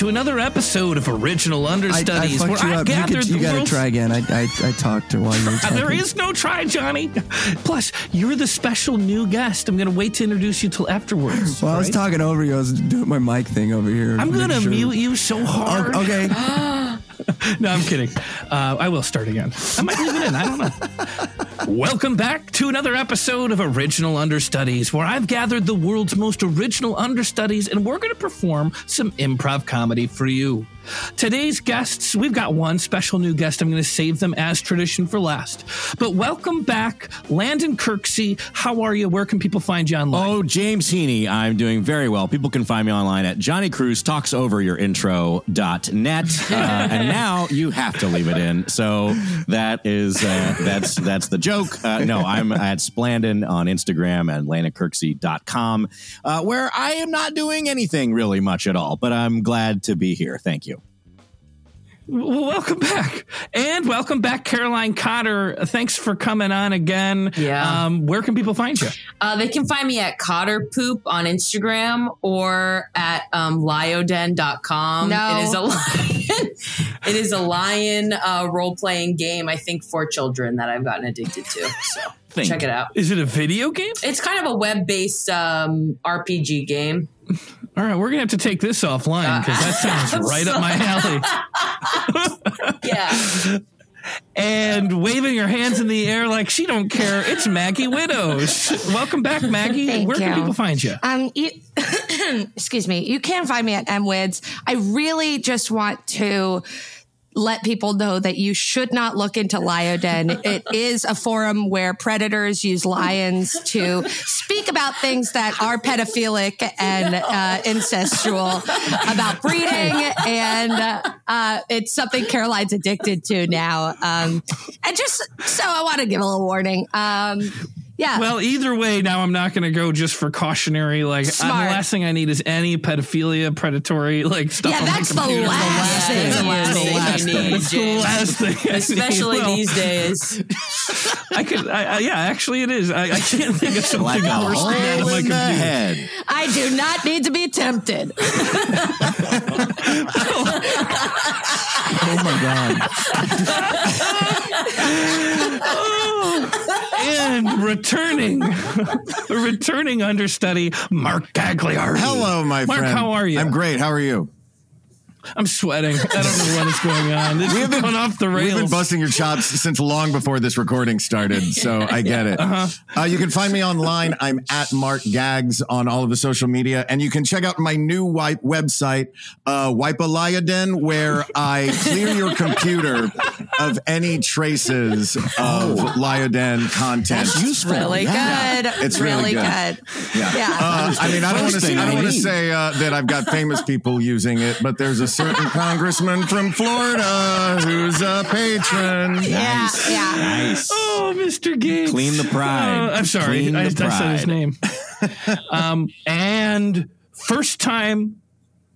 to another episode of Original I, I Understudies, fucked where you I've up. You, could, you the gotta try again. I, I, I talked while you were talking. There is no try, Johnny. Plus, you're the special new guest. I'm to wait to introduce you till afterwards. Well, I was talking over you. I was doing my mic thing over here. I'm to sure- mute you so hard. Oh, okay. No, I'm kidding. Uh, I will start again. I might leave it in. I don't know. Welcome back to another episode of Original Understudies, where I've gathered the world's most original understudies and we're going to perform some improv comedy for you. Today's guests, we've got one special new guest. I'm going to save them as tradition for last. But welcome back, Landon Kirksey. How are you? Where can people find you online? Oh, James Heaney, I'm doing very well. People can find me online at Johnny Cruz talks over your intro.net. Uh, and now you have to leave it in. So that is uh, that's that's the joke. Uh, no, I'm at Splandon on Instagram and landonkirksey.com, uh, where I am not doing anything really much at all, but I'm glad to be here. Thank you. Well, welcome back. And welcome back, Caroline Cotter. Thanks for coming on again. Yeah. Um, where can people find you? Uh, they can find me at Cotter Poop on Instagram or at um, lioden.com. No. It is a lion. it is a lion uh, role playing game, I think, for children that I've gotten addicted to. So Think. check it out. Is it a video game? It's kind of a web based um, RPG game. All right, we're going to have to take this offline because that sounds right up my alley. Yeah. And waving her hands in the air like she don't care. It's Maggie Widdows. welcome back, Maggie. Thank where can people find you? Um, you, excuse me. You can find me at MWids. I really just want to let people know that you should not look into Lioden. it is a forum where predators use lions to speak about things that are pedophilic and uh, incestual, about breeding, and uh, uh, it's something Caroline's addicted to now. Um, and just so I want to give a little warning. Um, yeah. Well, either way, now I'm not going to go just for cautionary. Like, uh, Smart. the last thing I need is any pedophilia, predatory, like stuff. yeah, on that's the computer. last thing. That's the last thing need. you need, That's the last thing. I need. Especially Well, these days. I could, I, I, yeah, actually, it is. I, I can't think of something Like a worse than that on hole my the computer. head. I do not need to be tempted. Oh my god. and returning, returning understudy Mark Gagliardi. Hello, my Mark, friend. Mark, how are you? I'm great. How are you? I'm sweating. I don't know what is going on. This is going off the rails. We've been busting your chops since long before this recording started, so I get it. Uh-huh. you can find me online. I'm at Mark Gags on all of the social media, and you can check out my new wipe website, uh, Wipealiaden, where I clear your computer of any traces of Lioden content. That's useful. Really Yeah. good. It's really really good. good. Yeah. Uh, I mean, I don't want to say, I don't we want to say uh, that I've got famous people using it, but there's a certain congressman from Florida who's a patron. Yeah. Yeah. Nice. Oh, Mr. Gaetz. Clean the pride. Uh, I'm sorry. Clean I, the I said his name. um, and first time,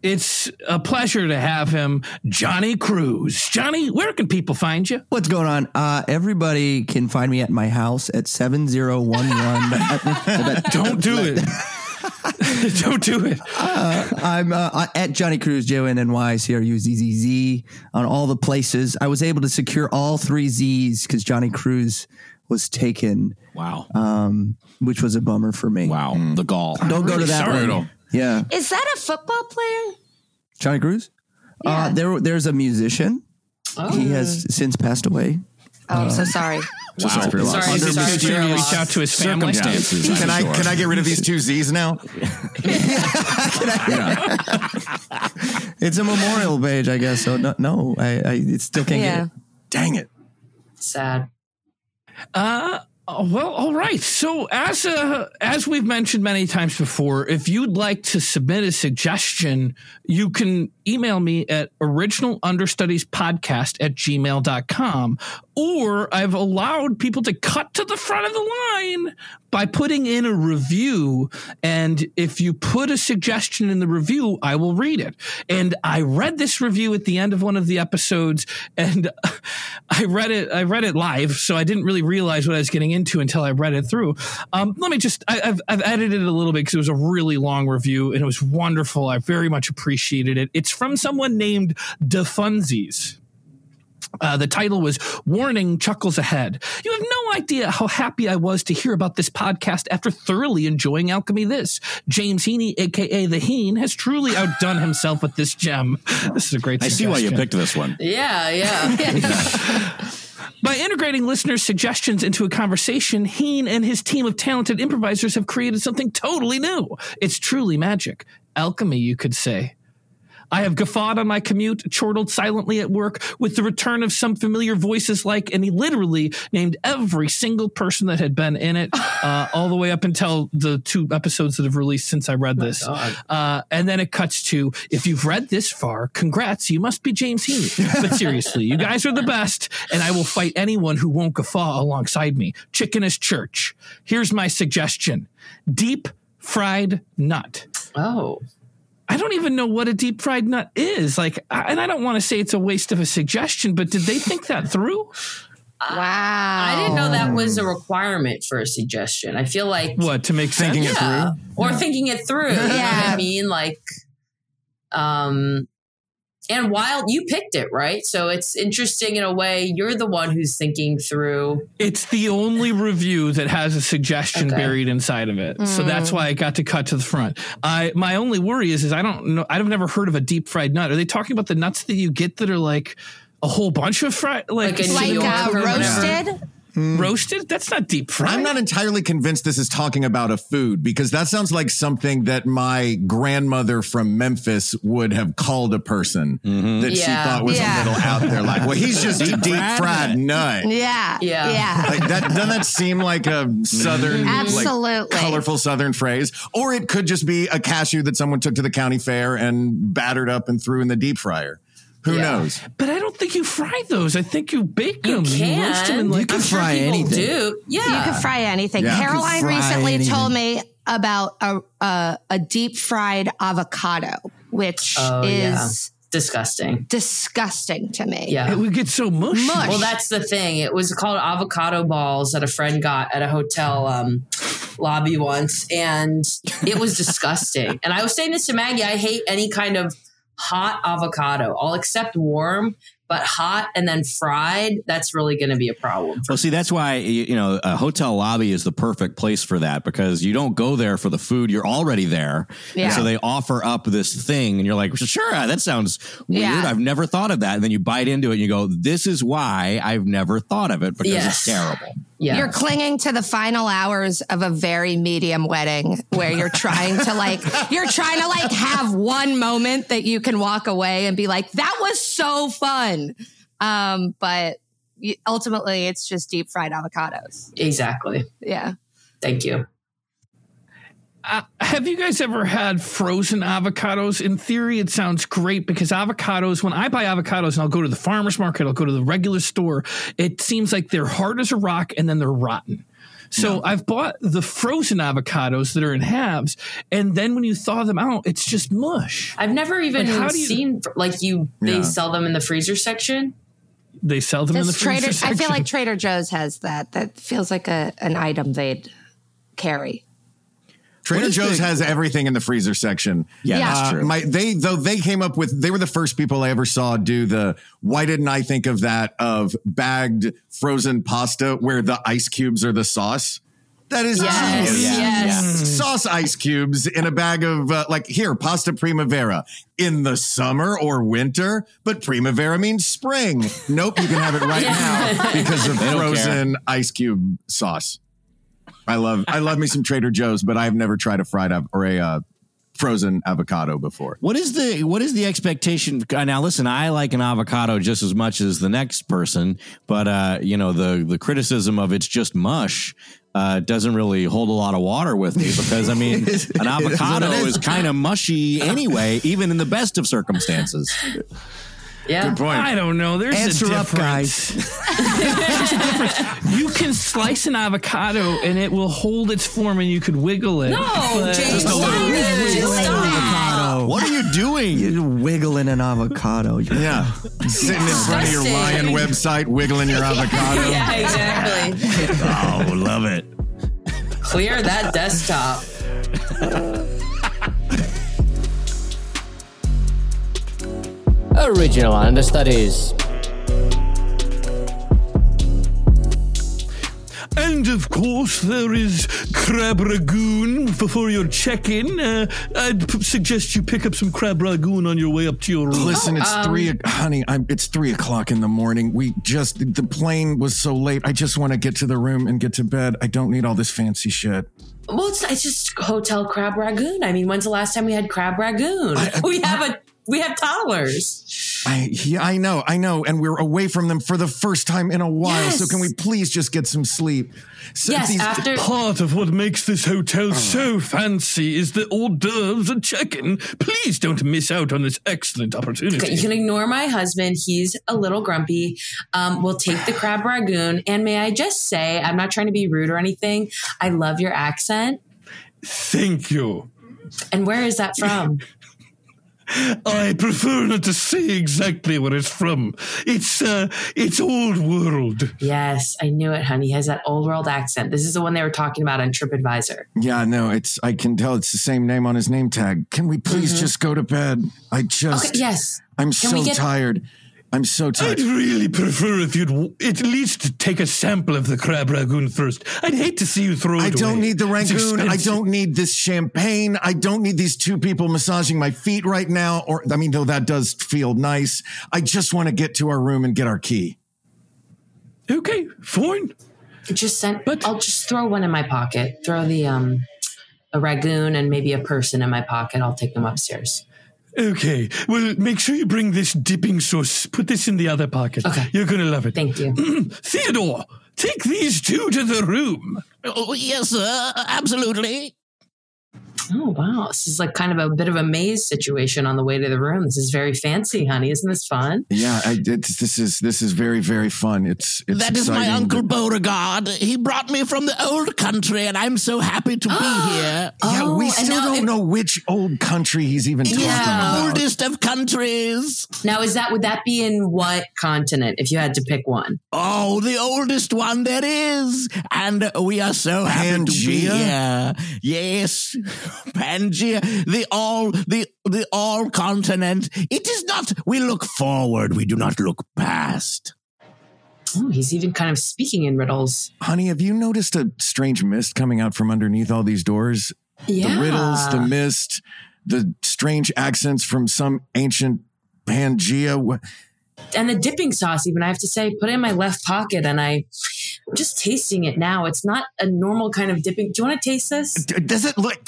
it's a pleasure to have him, Johnny Cruz. Johnny, where can people find you? What's going on? Uh, everybody can find me at my house at 7011. Don't do it. Don't do it. I'm uh, at Johnny Cruz, J O N N Y C R U Z Z Z, on all the places. I was able to secure all three Z's because Johnny Cruz was taken, Wow. um, which was a bummer for me. wow. The gall. Don't go to that sorry. one. Yeah. Is that a football player? Johnny Cruz? Uh, there, there's a musician. He has since passed away. Oh, I'm so sorry. So sorry for your loss. Sorry, Under sorry Mr. reach out to his family. Circumstances. I'm Can I sure. can I get rid of these two Z's now? It's a memorial page, I guess. So no, no I, I still can't Yeah. get it. Dang it. Sad. Uh, oh, well, all right. So as uh, as we've mentioned many times before, if you'd like to submit a suggestion, you can email me at originalunderstudiespodcast at gmail.com. Or I've allowed people to cut to the front of the line by putting in a review. And if you put a suggestion in the review, I will read it. And I read this review at the end of one of the episodes and I read it, I read it live. So I didn't really realize what I was getting into until I read it through. Um, let me just, I, I've, I've edited it a little bit because it was a really long review and it was wonderful. I very much appreciated it. It's from someone named DeFunzies. Uh, the title was Warning Chuckles Ahead. You have no idea how happy I was to hear about this podcast after thoroughly enjoying Alchemy This. James Heaney, aka The Heen, has truly outdone himself with this gem. This is a great I see why you picked this one. Yeah, yeah. By integrating listeners' suggestions into a conversation, Heen and his team of talented improvisers have created something totally new. It's truly magic. Alchemy, you could say. I have guffawed on my commute, chortled silently at work with the return of some familiar voices like, and he literally named every single person that had been in it, uh, all the way up until the two episodes that have released since I read this. Uh, and then it cuts to, if you've read this far, congrats, you must be James Heaney. But seriously, you guys are the best, and I will fight anyone who won't guffaw alongside me. Chicken is church. Here's my suggestion deep fried nut. Oh. I don't even know what a deep fried nut is. Like, I- and I don't want to say it's a waste of a suggestion, but did they think that through? Wow. I didn't know that was a requirement for a suggestion. I feel like What to make Thinking sense? it yeah, through. or thinking it through. You know what Yeah. I mean? Like, um, and while you picked it, right? So it's interesting in a way. You're the one who's thinking through. It's the only review that has a suggestion Okay. buried inside of it. So that's why I got to cut to the front. I my only worry is is I don't know I've never heard of a deep fried nut. Are they talking about the nuts that you get that are like a whole bunch of fried like, Like a Like New York uh, or whatever. roasted? roasted? That's not deep fried. I'm not entirely convinced this is talking about a food because that sounds like something that my grandmother from Memphis would have called a person that she thought was Yeah. a little out there. Like, well, he's just a deep fried fried nut. Yeah. Yeah. Yeah. Like that doesn't that seem like a southern, Absolutely. like, colorful southern phrase? Or it could just be a cashew that someone took to the county fair and battered up and threw in the deep fryer. Who Yeah. knows? but I don't think you fry those. I think you bake You them. can. roast them in like You can I'm fry people anything. Do yeah. You can fry anything. Yeah. Caroline fry recently anything. told me about a, a a deep fried avocado, which Oh, yeah. is disgusting. disgusting to me. Yeah. it would get so mushy. Mush. Well, that's the thing. It was called avocado balls that a friend got at a hotel um, lobby once, and it was disgusting. and I was saying this to Maggie. I hate any kind of hot avocado. I'll accept warm, but hot and then fried. That's really going to be a problem. Well, see, that's why you you know a hotel lobby is the perfect place for that because you don't go there for the food; you're already there. Yeah. And so they offer up this thing, and you're like, "Sure, uh, that sounds weird. Yeah. I've never thought of that." And then you bite into it, and you go, "This is why I've never thought of it because Yes. it's terrible." Yeah. You're clinging to the final hours of a very medium wedding where you're trying to like you're trying to like have one moment that you can walk away and be like that was so fun. Um but ultimately it's just deep fried avocados. exactly. Yeah. Thank you. Uh, have you guys ever had frozen avocados? In theory, it sounds great because avocados, when I buy avocados and I'll go to the farmer's market, I'll go to the regular store, it seems like they're hard as a rock and then they're rotten. So I've bought the frozen avocados that are in halves, and then when you thaw them out, it's just mush. I've never even Like, how do you- seen like you. They Yeah. sell them in the freezer section. They sell them in the This freezer Trader I feel like Trader Joe's has that. That feels like a an item they'd carry. Trader Joe's the- has everything in the freezer section. Yeah, Yeah. that's Uh, true. my they though they came up with they were the first people I ever saw do the why didn't I think of that of bagged frozen pasta where the ice cubes are the sauce. That is Yes. genius. Yes. Sauce ice cubes in a bag of uh, like here pasta primavera in the summer or winter, but primavera means spring. Nope, you can have it right now because of They frozen ice cube sauce. I love I love me some Trader Joe's, but I've never tried a fried av- or a uh, frozen avocado before. What is the what is the expectation? Now, listen, I like an avocado just as much as the next person, but uh, you know the the criticism of it's just mush uh, doesn't really hold a lot of water with me because I mean an avocado is kind of mushy anyway, even in the best of circumstances. Yeah. Good point. I don't know. There's Answer a up, difference. There's a difference. You can slice an avocado and it will hold its form and you could wiggle it. No, James, Just a stop little. it. Stop. avocado. What are you doing? You're wiggling an avocado. You're- Yeah. Sitting in front of your lion website, wiggling your avocado. yeah, exactly. oh, love it. Clear that desktop. Original Understudies. And of course, there is crab ragoon before your check-in. Uh, I'd p- suggest you pick up some crab ragoon on your way up to your room. Listen, it's three, honey. I'm, it's three o'clock in the morning. We just the plane was so late. I just want to get to the room and get to bed. I don't need all this fancy shit. Well, it's, it's just hotel crab ragoon. I mean, when's the last time we had crab ragoon? I- I- we have a we have toddlers. I yeah, I know, I know, and we're away from them for the first time in a while. Yes. So can we please just get some sleep? So yes, these- after Part of what makes this hotel so fancy is the hors d'oeuvres and check-in. Please don't miss out on this excellent opportunity. Okay, you can ignore my husband. He's a little grumpy. Um, we'll take the crab ragoon. And may I just say, I'm not trying to be rude or anything. I love your accent. Thank you. And where is that from? I prefer not to say exactly where it's from. It's uh, it's old world. yes, I knew it, honey. He has that old world accent. This is the one they were talking about on TripAdvisor. yeah, no, it's I can tell it's the same name on his name tag. Can we please just go to bed? I just Mm-hmm. Okay, yes. I'm Can so get- tired. I'm so tired. I'd really prefer if you'd w- at least take a sample of the crab ragoon first. I'd hate to see you throw it I don't away. need the It's rangoon. I don't need this champagne. I don't need these two people massaging my feet right now. Or, I mean, though that does feel nice. I just want to get to our room and get our key. Okay, fine. Just send. But- I'll just throw one in my pocket. Throw the um, a ragoon and maybe a person in my pocket. I'll take them upstairs. Okay, well, make sure you bring this dipping sauce. Put this in the other pocket. Okay. You're gonna love it. Thank you. Theodore, take these two to the room. Oh, yes, sir. Absolutely. Oh wow, this is like kind of a bit of a maze situation on the way to the room. This is very fancy, honey. Isn't this fun? Yeah, I, it's, this is this is very very fun. It's it's That is my Uncle but- Beauregard. He brought me from the old country, and I'm so happy to be here. Yeah, Oh, we still don't if- know which old country he's even talking It's about. the oldest of countries. Now, is that would that be in what continent if you had to pick one? Oh, the oldest one there is. And we are so happy to be Pangea? here. Yes, Pangea, the all, the, the all continent. It is not, we look forward, we do not look past. Oh, he's even kind of speaking in riddles. Honey, have you noticed a strange mist coming out from underneath all these doors? Yeah, The riddles, the mist, the strange accents from some ancient Pangea. And the dipping sauce. Even I have to say, put it in my left pocket, and I I'm just tasting it now. It's not a normal kind of dipping. Do you want to taste this? D- Does it look?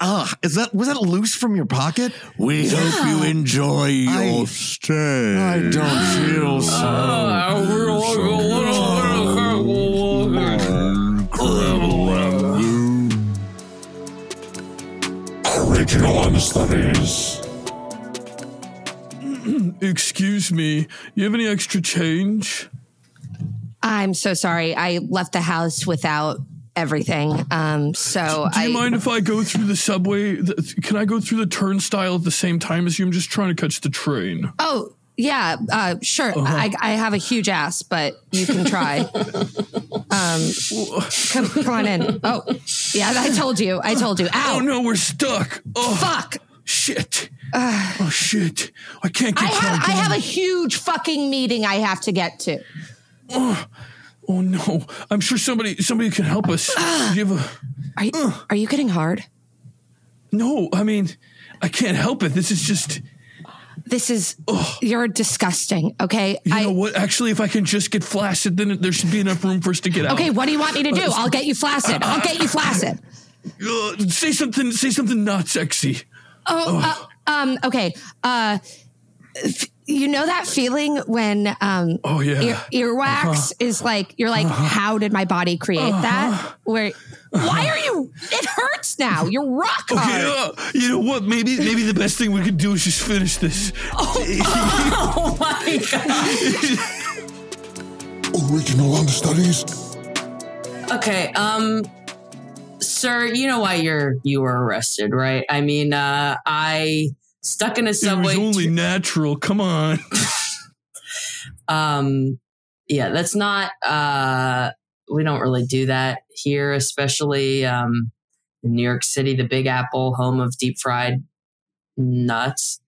Uh, is that was that loose from your pocket? We hope you enjoy your I- stay. I don't feel so. Original Understudies. Excuse me, you have any extra change? I'm so sorry. I left the house without everything. Um, so Do you I mind if I go through the subway? Can I go through the turnstile at the same time as you? I'm just trying to catch the train. Oh, yeah, uh, sure. I, I have a huge ass, but you can try. um, come, come on in. Oh, yeah, I told you. I told you. Ow. Oh no, we're stuck. Oh Fuck. shit. oh shit. I can't get. I have, I have a huge fucking meeting I have to get to. Oh no. I'm sure somebody somebody can help us. Ah. Do you have a Are you, are you getting hard? No, I mean I can't help it. This is just This is, you're disgusting. Okay. you I, know what? Actually, if I can just get flaccid, then there should be enough room for us to get out. okay. What do you want me to do? I'll get you flaccid. I'll get you flaccid. Uh, say something. Say something not sexy. Oh, uh, um, okay. Uh, you know that feeling when um, Oh yeah. ear, earwax is like you're like, how did my body create that? Where why are you? It hurts now. You're rock Okay, hard. uh, you know what? Maybe maybe the best thing we could do is just finish this. Oh my god. Original Understudies. Okay. Um. sir, you know why you're you were arrested, right? I mean, uh, I stuck in a subway. It was only natural. Come on. um, yeah, that's not. Uh, we don't really do that here, especially um, in New York City, the Big Apple, home of deep fried nuts.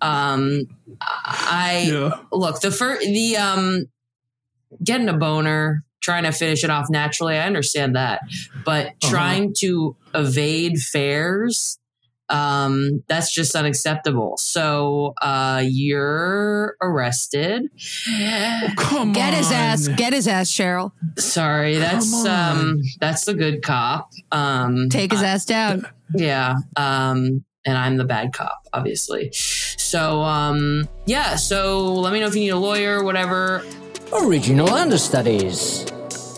Um, I Yeah. look the first the um getting a boner trying to finish it off naturally i understand that but Uh-huh. trying to evade fares um that's just unacceptable so uh you're arrested Come Get his ass. Get his ass, Cheryl. sorry that's on. um that's the good cop um Take his ass down. yeah um and i'm the bad cop obviously so um yeah so let me know if you need a lawyer whatever Original Understudies.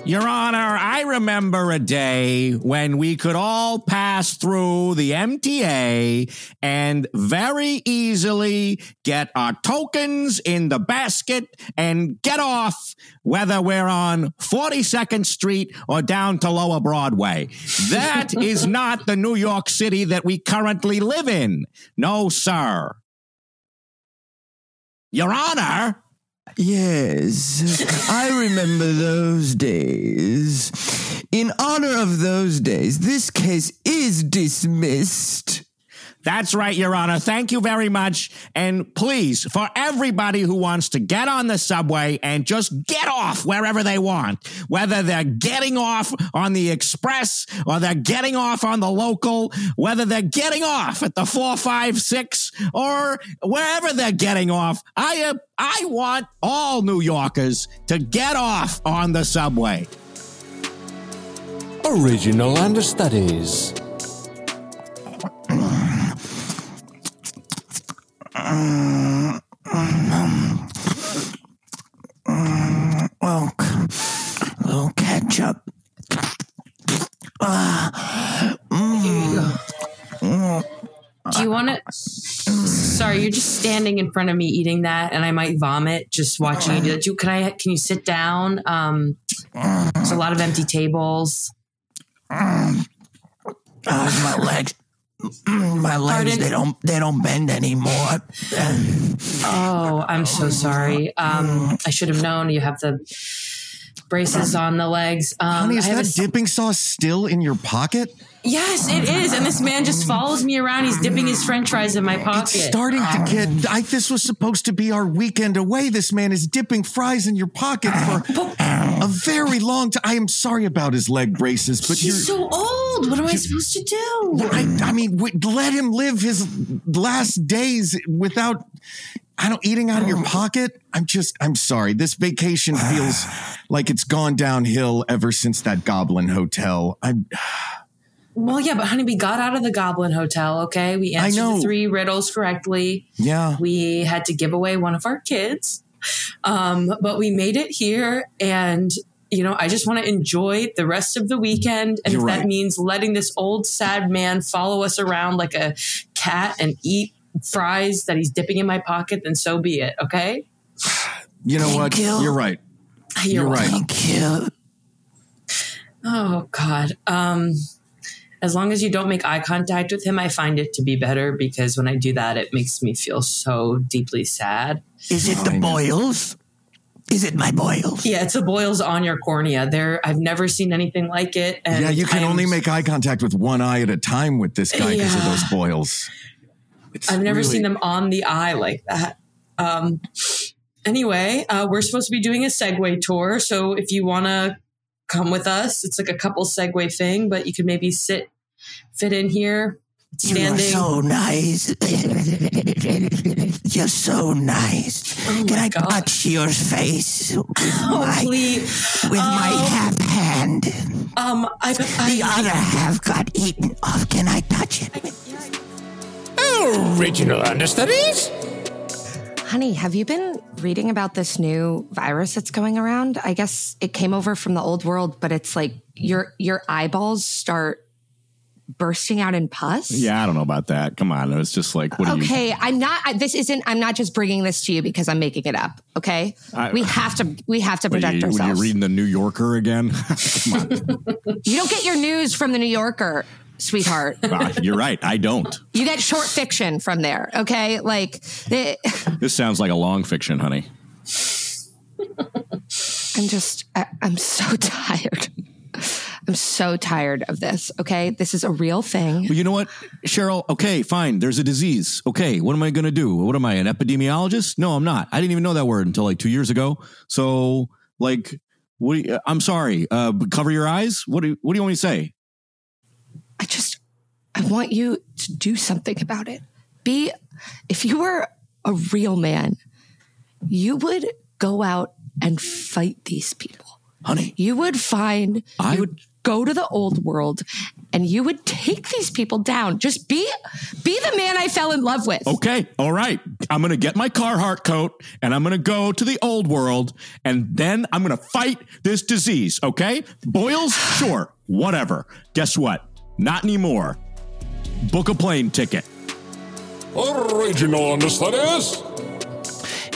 Your Honor, I remember a day when we could all pass through the MTA and very easily get our tokens in the basket and get off, whether we're on 42nd Street or down to Lower Broadway. That is not the New York City that we currently live in. No, sir. Your Honor. Yes, I remember those days. In honor of those days, this case is dismissed. That's right, Your Honor. Thank you very much. And please, for everybody who wants to get on the subway and just get off wherever they want, whether they're getting off on the express or they're getting off on the local, whether they're getting off at the 456 or wherever they're getting off, I, uh, I want all New Yorkers to get off on the subway. Original Understudies. Well, a little ketchup. Do you want to? Sorry, you're just standing in front of me eating that, and I might vomit just watching you do that. Do, can I? Can you sit down? Um, there's a lot of empty tables. Oh, my legs. My legs, Pardon? they don't they don't bend anymore. Oh, I'm so sorry. Um, I should have known. You have the braces on the legs. Um, Honey, is that a dipping sauce still in your pocket? yes, it is. And this man just follows me around. He's dipping his French fries in my pocket. It's starting to get. I, this was supposed to be our weekend away. This man is dipping fries in your pocket for a very long time. I am sorry about his leg braces, but. He's so old. What am I supposed to do? I, I mean, let him live his last days without. I don't eating out of your pocket. I'm just. I'm sorry. This vacation feels like it's gone downhill ever since that Goblin Hotel. I'm. Well, yeah, but honey, we got out of the Goblin Hotel. Okay, we I answered know. the three riddles correctly. Yeah. We had to give away one of our kids, um, but we made it here, and you know, I just want to enjoy the rest of the weekend. And You're if right. that means letting this old sad man follow us around like a cat and eat fries that he's dipping in my pocket, then so be it. Okay, You know what? you. You're right. You're, You're right. Thank you. Oh God. Um, as long as you don't make eye contact with him, I find it to be better because when I do that, it makes me feel so deeply sad. Is it the boils? Is it my boils? Yeah, it's a boils on your cornea. There, I've never seen anything like it. And Yeah, you can I am- only make eye contact with one eye at a time with this guy because of those boils. It's I've never really- seen them on the eye like that. Um, anyway, uh, we're supposed to be doing a Segway tour, so if you want to come with us, it's like a couple Segway thing, but you could maybe sit, fit in here, You are so nice. You're so nice. Oh Can I God. touch your face with oh, my please. with my Oh. half hand? Um, I, The I, other half got eaten off. Can I touch it? Original Understudies? Honey, have you been reading about this new virus that's going around? I guess it came over from the old world, but it's like your your eyeballs start bursting out in pus? Yeah, I don't know about that. Come on, it's just like what do you? Okay, I'm not. I, this isn't. I'm not just bringing this to you because I'm making it up. Okay, I- we have to. We have to What, protect you, what, ourselves. you reading the New Yorker again? Come on, You don't get your news from the New Yorker, sweetheart. You're right. I don't. you get short fiction from there. Okay, like it, This sounds like a long fiction, honey. I'm just. I, I'm so tired. I'm so tired of this. Okay, this is a real thing. Well, you know what, Cheryl? Okay, fine. There's a disease. Okay, what am I going to do? What am I, an epidemiologist? No, I'm not. I didn't even know that word until like two years ago. So, like, what? Do you, I'm sorry. Uh, cover your eyes. What do you, What do you want me to say? I just I want you to do something about it. Be if you were a real man, you would go out and fight these people. Honey, You would find I- you would go to the old world and you would take these people down. Just be be the man I fell in love with. Okay, all right. I'm going to get my Carhartt coat and I'm going to go to the old world and then I'm going to fight this disease. Okay, boils, sure, whatever. Guess what? Not anymore. Book a plane ticket. Original understudies.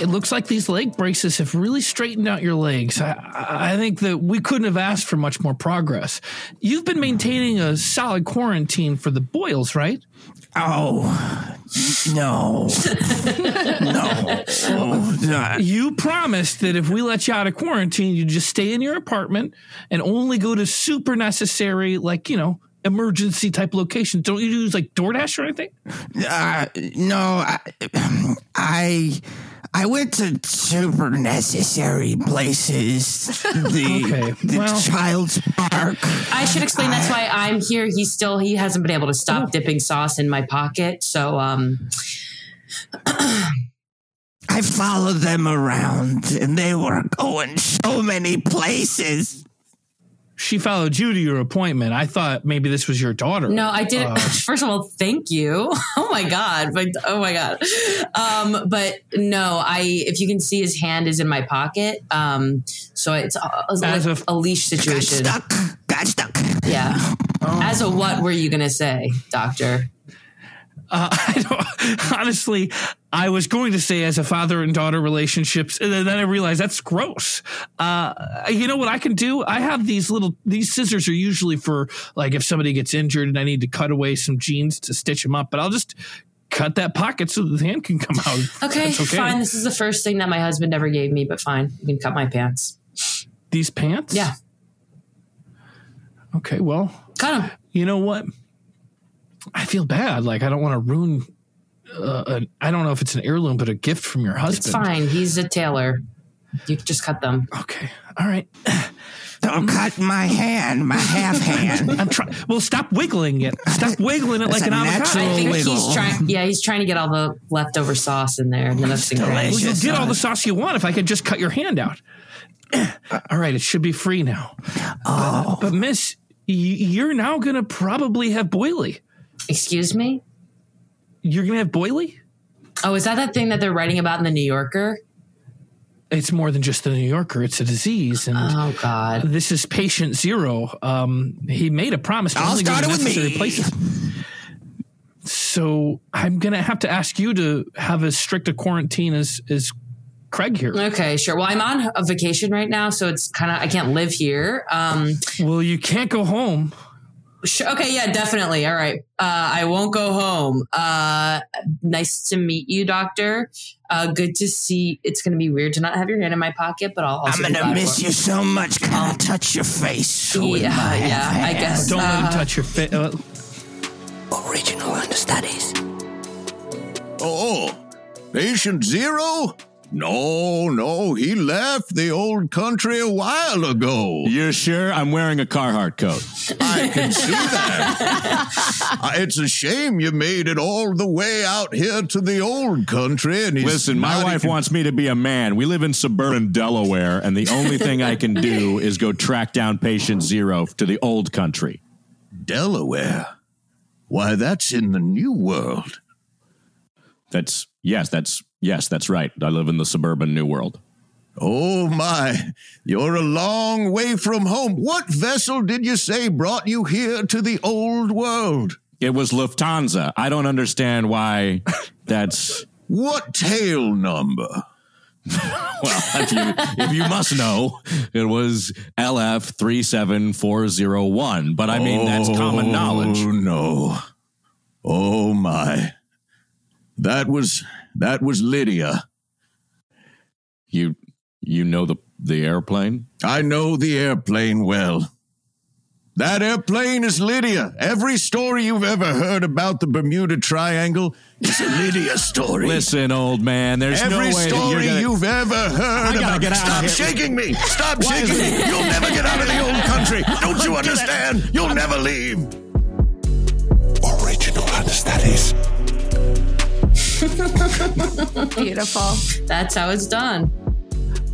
It looks like these leg braces have really straightened out your legs. I, I I think that we couldn't have asked for much more progress. You've been maintaining a solid quarantine for the boils, right? Oh, no. no. Oh, You promised that if we let you out of quarantine, you'd just stay in your apartment and only go to super necessary, like, you know, emergency type locations. Don't you use like DoorDash or anything? Uh, no, I, I, I went to super necessary places. The, Okay, the well- child's park. I should explain that's why I'm here. He's still he hasn't been able to stop dipping sauce in my pocket. So um I followed them around, and they were going so many places. She followed you to your appointment. I thought maybe this was your daughter. no, I didn't first of all, thank you. Oh my god. But oh my god. Um but no, I if you can see his hand is in my pocket. Um so it's a, As like of- a leash situation. Got situation. stuck. Got stuck. Yeah. As a what were you gonna say, doctor? Uh, I don't, honestly, I was going to say as a father and daughter relationships, and then I realized that's gross. Uh, you know what I can do? I have these little these scissors are usually for like if somebody gets injured and I need to cut away some jeans to stitch them up, but I'll just cut that pocket so the hand can come out. Okay, okay. fine. This is the first thing that my husband ever gave me, but fine. You can cut my pants. These pants? Yeah. Okay, well, Cut them. you know what? I feel bad. Like I don't want to ruin. Uh, an, I don't know if it's an heirloom, but a gift from your husband. It's fine. He's a tailor. You just cut them. Okay. All right. Don't cut my hand, my half hand. I'm trying. Well, stop wiggling it. Stop wiggling it like an avocado. I think wiggle. he's trying. Yeah, he's trying to get all the leftover sauce in there. And then that's Well, you'll get all uh, the sauce you want if I could just cut your hand out. all right, it should be free now. Oh, But Miss, y- you're now gonna probably have boily. Excuse me. You're gonna have boily. Oh, is that that thing that they're writing about in the New Yorker? It's more than just the New Yorker. It's a disease, and Oh God. this is patient zero. Um, he made a promise to I'll only go start to it with me. places. So I'm gonna have to ask you to have as strict a quarantine as as Craig here. Okay, sure. Well, I'm on a vacation right now, so it's kind of I can't live here. Um, Well, you can't go home. Sure. Okay. Yeah, definitely. All right. Uh, I won't go home. Uh, nice to meet you, doctor. Uh, good to see. It's going to be weird to not have your hand in my pocket, but I'll also I'm gonna miss you so much. Can I touch your face? with Yeah, my yeah, half I guess. Don't let him Uh, touch your face. Uh, Original understudies. Oh, patient zero? No, no, he left the old country a while ago. You're sure? I'm wearing a Carhartt coat. I can see that. Uh, it's a shame you made it all the way out here to the old country. And Listen, my wife even- wants me to be a man. We live in suburban Delaware, and the only thing I can do is go track down patient zero to the old country. Delaware. Why, that's in the New World. That's yes, that's yes, that's right. I live in the suburban New World. Oh my, you're a long way from home. What vessel did you say brought you here to the old world? It was Lufthansa. I don't understand why that's. What tail number? Well, if you, if you must know, it was LF 37401. But I mean, that's common knowledge. Oh no. Oh my. That was that was Lydia. You you know the, the airplane? I know the airplane well. That airplane is Lydia. Every story you've ever heard about the Bermuda Triangle is a Lydia story. Listen, old man, there's no Every way that story you're gonna, you've ever heard gotta about. get out of Stop here. shaking me! Stop shaking me! You'll never get out of the old country. Don't you understand? You'll never leave. Original Understudies. Beautiful. That's how it's done.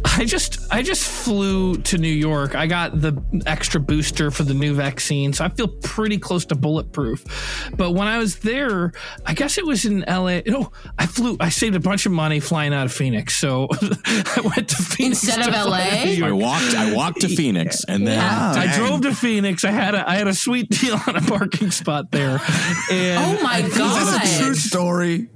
I just I just flew to New York. I got the extra booster for the new vaccine, so I feel pretty close to bulletproof. But when I was there, I guess it was in LA. No, I flew. I saved a bunch of money flying out of Phoenix, so I went to Phoenix Instead of to fly LA? I walked. I walked to Phoenix, and then I drove to Phoenix. I had a I had a sweet deal on a parking spot there. Oh and Oh my That's a true story.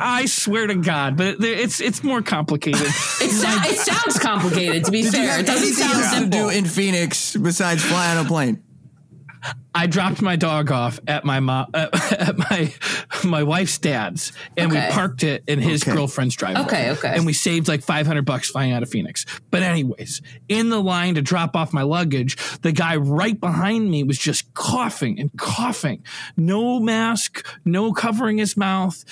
I swear to God, but it's it's more complicated. It, so- it sounds complicated. To be Did fair, have it doesn't anything sound else to simple. do in Phoenix besides fly on a plane? I dropped my dog off at my mom at, at my my wife's dad's, and Okay. we parked it in his Okay. girlfriend's driveway. Okay, okay. And we saved like five hundred bucks flying out of Phoenix. But anyways, in the line to drop off my luggage, the guy right behind me was just coughing and coughing, no mask, no covering his mouth.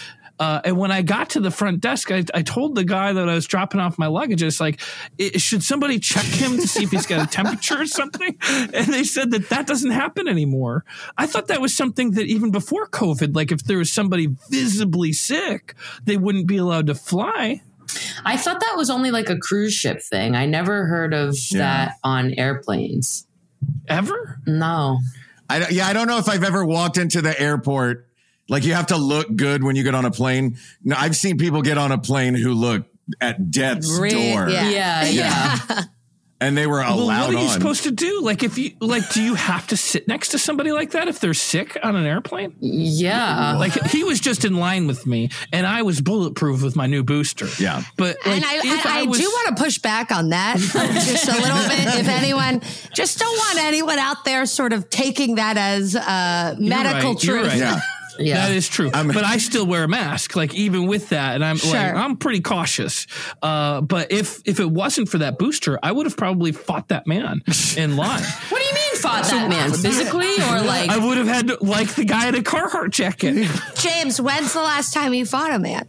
Uh, and when I got to the front desk, I, I told the guy that I was dropping off my luggage, it's like, should somebody check him to see if he's got a temperature or something? And they said that that doesn't happen anymore. I thought that was something that even before COVID, like if there was somebody visibly sick, they wouldn't be allowed to fly. I thought that was only like a cruise ship thing. I never heard of that on airplanes. Ever? No. I, yeah, I don't know if I've ever walked into the airport. Like you have to look good when you get on a plane. No, I've seen people get on a plane who look at death's Re- door, yeah. Yeah, yeah. and they were Well, allowed what are you on. supposed to do? Like, if you like, do you have to sit next to somebody like that if they're sick on an airplane? Yeah. Like, he was just in line with me, and I was bulletproof with my new booster. Yeah. but like, and I, if I, I was- do want to push back on that just a little bit. If anyone, just don't want anyone out there sort of taking that as uh, You're medical right, you're truth. right. yeah. Yeah. That is true, but I still wear a mask. Like even with that, and I'm like I'm pretty cautious. Uh, but if if it wasn't for that booster, I would have probably fought that man in line. What do you mean fought that man? Physically or like I would have had like the guy in a Carhartt jacket. James, when's the last time you fought a man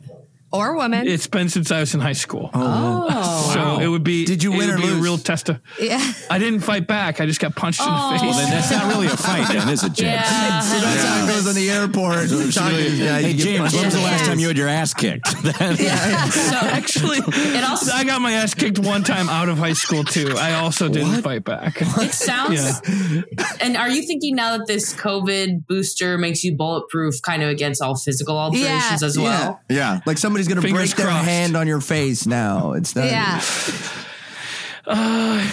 or woman? It's been since I was in high school, Oh. oh so it would be. Did you it win would or be lose? a real test of. yeah. I didn't fight back. I just got punched in the oh, face. well, then that's not really a fight, then, is it, James? Yeah. That's how it goes in the airport. Talking to these Hey James, when was the last Yes. time you had your ass kicked? So Actually, It also- I got my ass kicked one time out of high school too. I also didn't fight back. it sounds and are you thinking now that this COVID booster makes you bulletproof kind of against all physical alterations Yeah. as well? Yeah. Like somebody's going to Fingers break their hand on your face now. It's not. Yeah.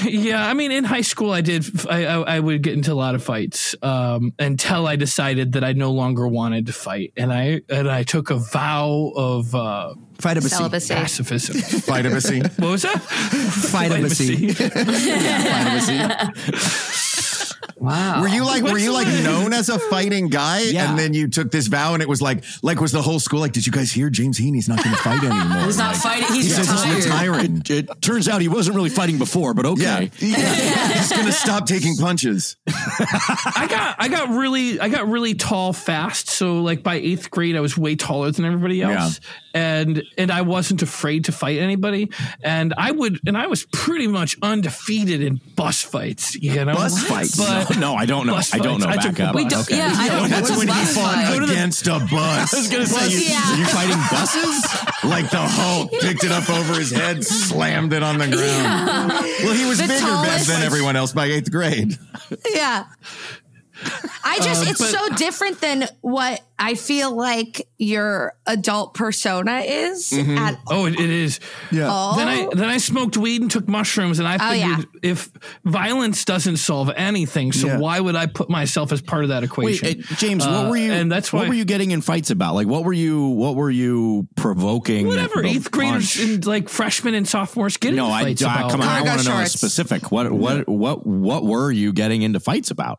Yeah, I mean, in high school, I did. I, I, I would get into a lot of fights um, until I decided that I no longer wanted to fight, and I and I took a vow of uh, Fight a Celibacy. pacifism. Vitamin what was that? Fight Wow. Were you like were you like known as a fighting guy Yeah. and then you took this vow and it was like like was the whole school like did you guys hear James Heaney's not going to fight anymore? He's not Like, fighting. He He's says he's retired. retiring. it, it turns out he wasn't really fighting before, but okay. Yeah. He's going to stop taking punches. I got I got really I got really tall fast. So like by eighth grade, I was way taller than everybody else, and and I wasn't afraid to fight anybody. And I would and I was pretty much undefeated in bus fights. You know, Bus fights? But No, I don't know. Bus I don't know. fights. I Back took up. the We bus. don't, yeah, I don't. That's What's a when he bus fought fight? against a bus. I was gonna say, you, Yeah. you fighting buses? like the Hulk picked it up over his head, slammed it on the ground. Well, he was The bigger back tallest- than everyone else by eighth grade. Yeah. I just, Uh, it's but- so different than what I feel like your adult persona is Mm-hmm. at Oh, it, it is. Yeah. all. Then I then I smoked weed and took mushrooms, and I Oh, figured if violence doesn't solve anything, so Yeah. why would I put myself as part of that Wait, equation? uh, James, what Uh, were you? and that's why what were you getting in fights about? Like, what were you? What were you provoking? whatever eighth graders punch? and like freshmen and sophomores get No, into I, fights I about. come on. I Cargo want to know a shorts. specific. What what what what were you getting into fights about?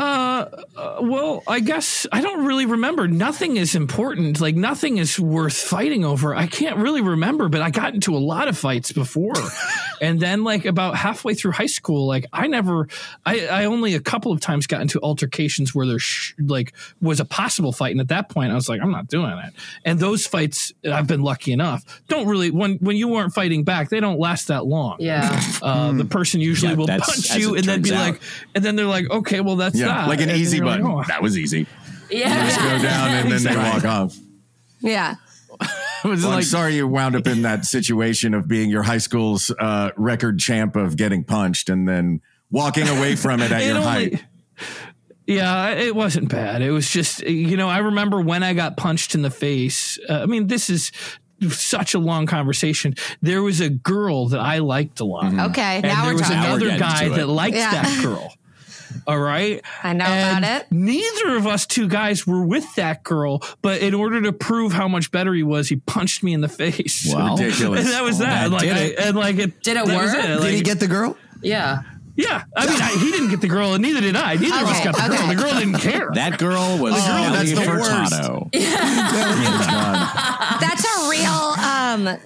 Uh, uh, well, I guess I don't really remember. Nothing is important. Like nothing is worth fighting over. I can't really remember, but I got into a lot of fights before. and then like about halfway through high school, like I never, I, I only a couple of times got into altercations where there sh- like was a possible fight. And at that point I was like, I'm not doing it. And those fights, I've been lucky enough, don't really, when, when you weren't fighting back, they don't last that long. Yeah. Uh, the person usually Yeah, will punch you and then be out. like, and then they're like, okay, well that's Yeah, that. like an And easy you're like, button. "Oh." That was easy. Yeah. Just go down and then they walk off. yeah. Was it Well, I'm sorry you wound up in that situation of being your high school's uh, record champ of getting punched and then walking away from it at It your only- height. Yeah, it wasn't bad. It was just, you know, I remember when I got punched in the face. Uh, I mean, this is such a long conversation. There was a girl that I liked a lot. Okay. And now there we're was talking. Now we're another guy that liked Yeah. that girl. All right. I know And about it. Neither of us two guys were with that girl, but in order to prove how much better he was, he punched me in the face. Wow. Ridiculous. And that was that. that like, did I- it. and like it Did it that was work? Like, Did he get the girl? Yeah. yeah, I mean, I, he didn't get the girl, and neither did I. Neither of us got the girl. The girl didn't care. that girl was girl, Nelly that's the worst. Furtado. That's a real, um,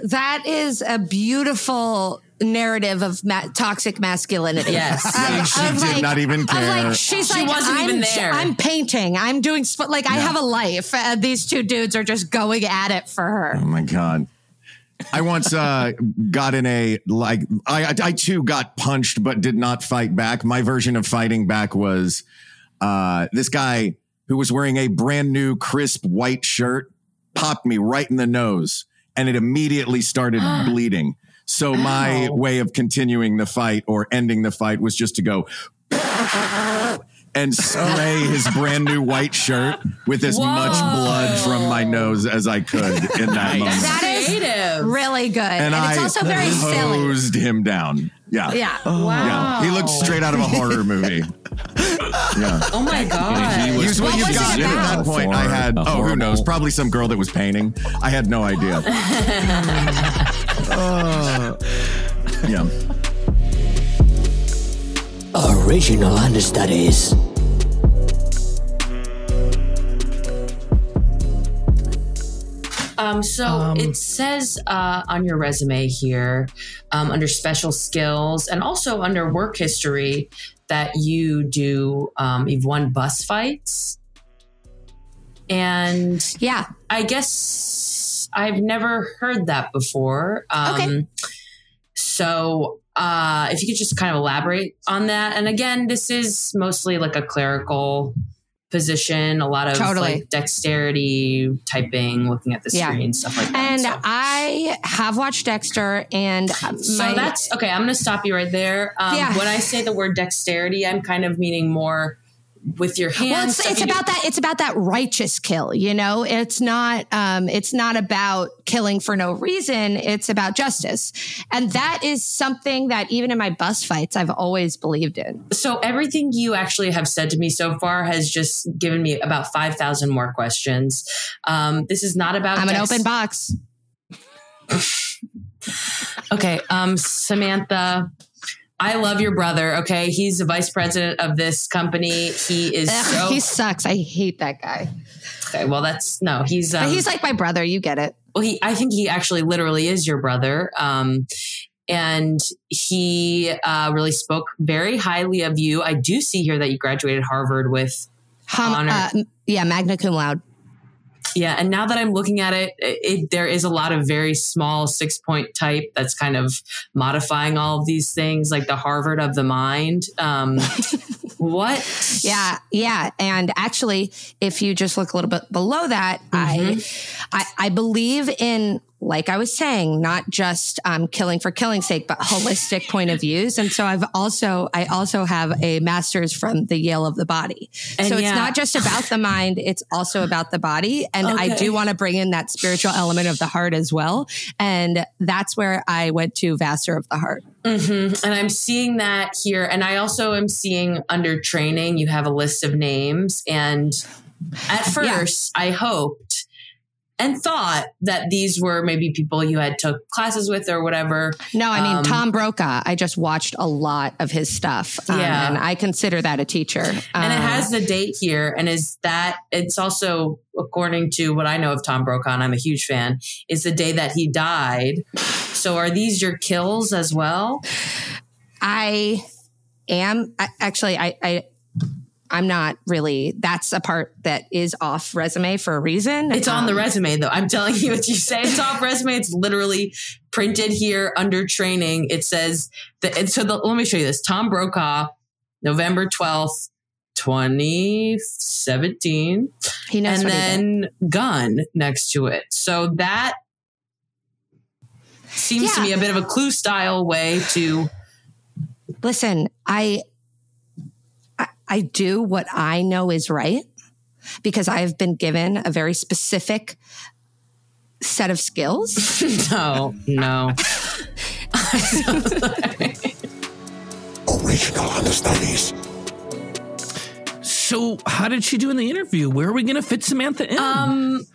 that is a beautiful narrative of ma- toxic masculinity. Yes. Of- She of did not even care. like, she's She like, wasn't I'm, even there. I'm painting. I'm doing, sp- like, I have a life. Uh, these two dudes are just going at it for her. Oh my god. I once uh, got in a like I I too got punched but did not fight back. My version of fighting back was uh, this guy who was wearing a brand new crisp white shirt popped me right in the nose and it immediately started bleeding. So my way of continuing the fight or ending the fight was just to go and spray his brand new white shirt with as much blood from my nose as I could in that moment. That is Creative. really good. And, and it's I also very silly. hosed him down. Yeah. Yeah. Wow. Yeah. He looked straight out of a horror movie. Yeah. Oh my god. He was Use what What you was got. it At that point, I had, oh, who knows? Probably some girl that was painting. I had no idea. Uh, yeah. Original understudies. Um, so it says uh, on your resume here, um, under special skills and also under work history, that you do um, you've won bus fights, and Yeah. I guess I've never heard that before. Um, Okay. So, uh, if you could just kind of elaborate on that. And again, this is mostly like a clerical position, a lot of Totally. like dexterity, typing, looking at the Yeah. screen, stuff like that. And so. I have watched Dexter and my, So that's okay. I'm going to stop you right there. Um, Yeah. When I say the word dexterity, I'm kind of meaning more with your hands. well, it's, it's do- about that. It's about that righteous kill. You know, it's not. Um, it's not about killing for no reason. It's about justice, and that is something that even in my bus fights, I've always believed in. So everything you actually have said to me so far has just given me about five thousand more questions. Um, this is not about. I'm an open box. Okay, um, Samantha. I love your brother. Okay, he's the vice president of this company. He is Ugh, so he sucks. I hate that guy. okay. Well, that's no. He's um, he's like my brother. You get it. well, he. I think he actually literally is your brother. Um, and he uh, really spoke very highly of you. I do see here that you graduated Harvard with Hum, Honor. uh, yeah, magna cum laude. Yeah, and now that I'm looking at it, it, it there is a lot of very small six point type that's kind of modifying all of these things, like the Harvard of the mind. Um, what? Yeah, yeah, and actually, if you just look a little bit below that, I, I, I believe in like I was saying, not just um, killing for killing's sake, but holistic point of views. And so I've also, I also have a master's from the Yale of the body. And so yeah. it's not just about the mind, it's also about the body. And I do want to bring in that spiritual element of the heart as well. And that's where I went to Vassar of the Heart. And I'm seeing that here. And I also am seeing under training, you have a list of names. And at first, I hoped and thought that these were maybe people you had took classes with or whatever. No, I mean, Um, Tom Brokaw, I just watched a lot of his stuff. Um, Yeah. And I consider that a teacher. and it Um, has the date here and is that it's also according to what i know of tom brokaw and i'm a huge fan is the day that he died so are these your kills as well I am I, actually I, I I'm not really that's a part that is off resume for a reason. it's on the Um, resume though i'm telling you what you say it's off resume it's literally printed here under training it says that and so the, let me show you this tom brokaw november 12th 2017 He knows and what he did. then gun next to it. So that seems to Yeah. me a bit of a clue style way to Listen, I, I I do what I know is right because I've been given a very specific set of skills. no, no. Original understudies. So, how did she do in the interview? Where are we going to fit Samantha in? Um